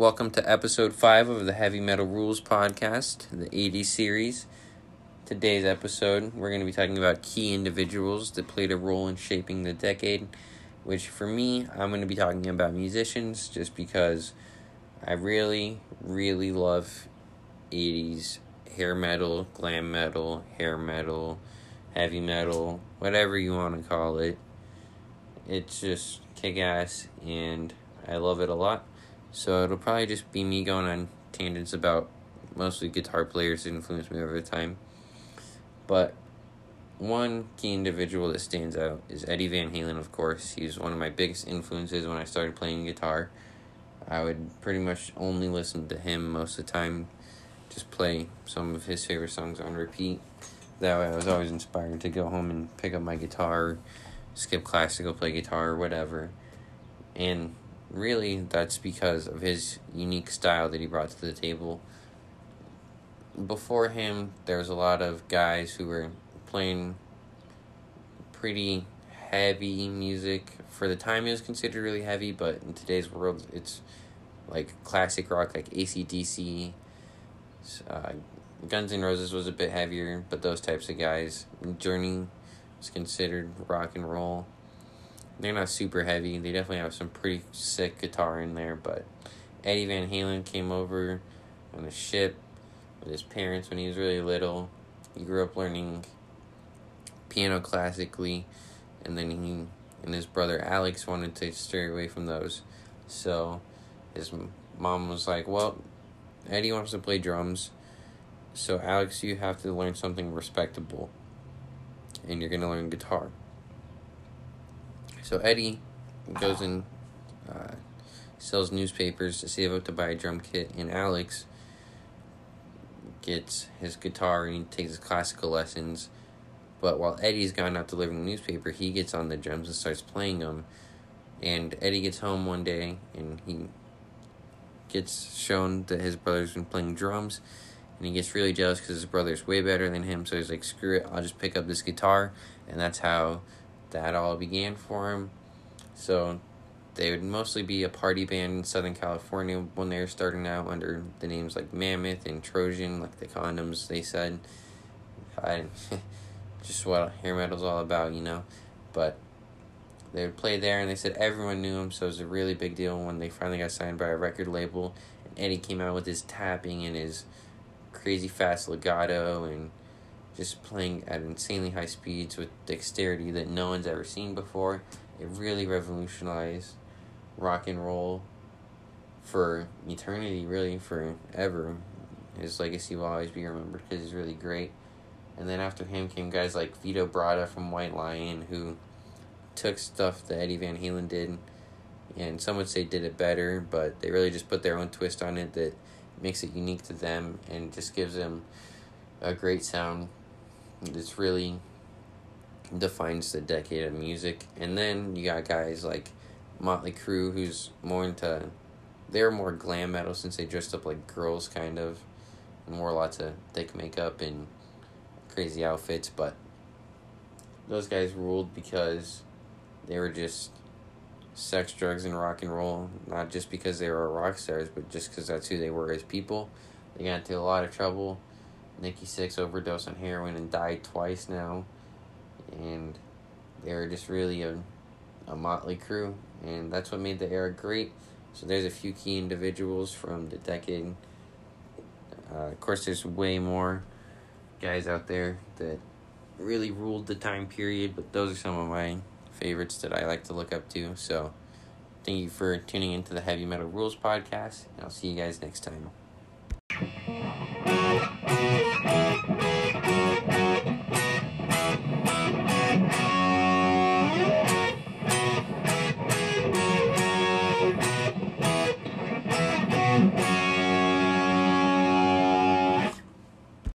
Welcome to episode 5 of the Heavy Metal Rules podcast, the 80s series. Today's episode, we're going to be talking about key individuals that played a role in shaping the decade, which for me, I'm going to be talking about musicians just because I really, really love 80s hair metal, glam metal, hair metal, heavy metal, whatever you want to call it. It's just kick ass and I love it a lot. So it'll probably just be me going on tangents about mostly guitar players that influenced me over time. But one key individual that stands out is Eddie Van Halen, of course. He's one of my biggest influences when I started playing guitar. I would pretty much only listen to him most of the time, just play some of his favorite songs on repeat. That way, I was always inspired to go home and pick up my guitar, skip class to go play guitar or whatever. And really that's because of his unique style that he brought to the table. Before him, there was a lot of guys who were playing pretty heavy music. For the time, it was considered really heavy, but in today's world, it's like classic rock, like ACDC. Uh, Guns N' Roses was a bit heavier, but those types of guys. Journey was considered rock and roll they're not super heavy. They definitely have some pretty sick guitar in there, but Eddie Van Halen came over on a ship with his parents when he was really little. He grew up learning piano classically, and then he and his brother Alex wanted to stray away from those. So his mom was like, Well, Eddie wants to play drums, so Alex, you have to learn something respectable, and you're going to learn guitar. So Eddie goes and uh, sells newspapers to save up to buy a drum kit, and Alex gets his guitar and he takes his classical lessons. But while Eddie's gone out delivering the newspaper, he gets on the drums and starts playing them. And Eddie gets home one day and he gets shown that his brother's been playing drums. And he gets really jealous because his brother's way better than him. So he's like, screw it, I'll just pick up this guitar. And that's how that all began for him. So they would mostly be a party band in Southern California when they were starting out under the names like Mammoth and Trojan, like the condoms they said. I just what hair metal's all about, you know. But they would play there, and they said everyone knew him, so it was a really big deal when they finally got signed by a record label. And Eddie came out with his tapping and his crazy fast legato and just playing at insanely high speeds with dexterity that no one's ever seen before. It really revolutionized rock and roll for eternity, really, forever. His legacy will always be remembered because he's really great. And then after him came guys like Vito Bratta from White Lion who took stuff that Eddie Van Halen did and some would say did it better, but they really just put their own twist on it that makes it unique to them and just gives them a great sound this really defines the decade of music. And then you got guys like Motley Crue, who's more into they're more glam metal since they dressed up like girls, kind of, and wore lots of thick makeup and crazy outfits. But those guys ruled because they were just sex, drugs, and rock and roll. Not just because they were rock stars, but just because that's who they were as people. They got into a lot of trouble Nikki Sixx overdosed on heroin and died twice now. And they were just really a, a motley crew. And that's what made the era great. So there's a few key individuals from the decade. Uh, of course, there's way more guys out there that really ruled the time period, but those are some of my favorites that I like to look up to. So thank you for tuning into the Heavy Metal Rules podcast, and I'll see you guys next time.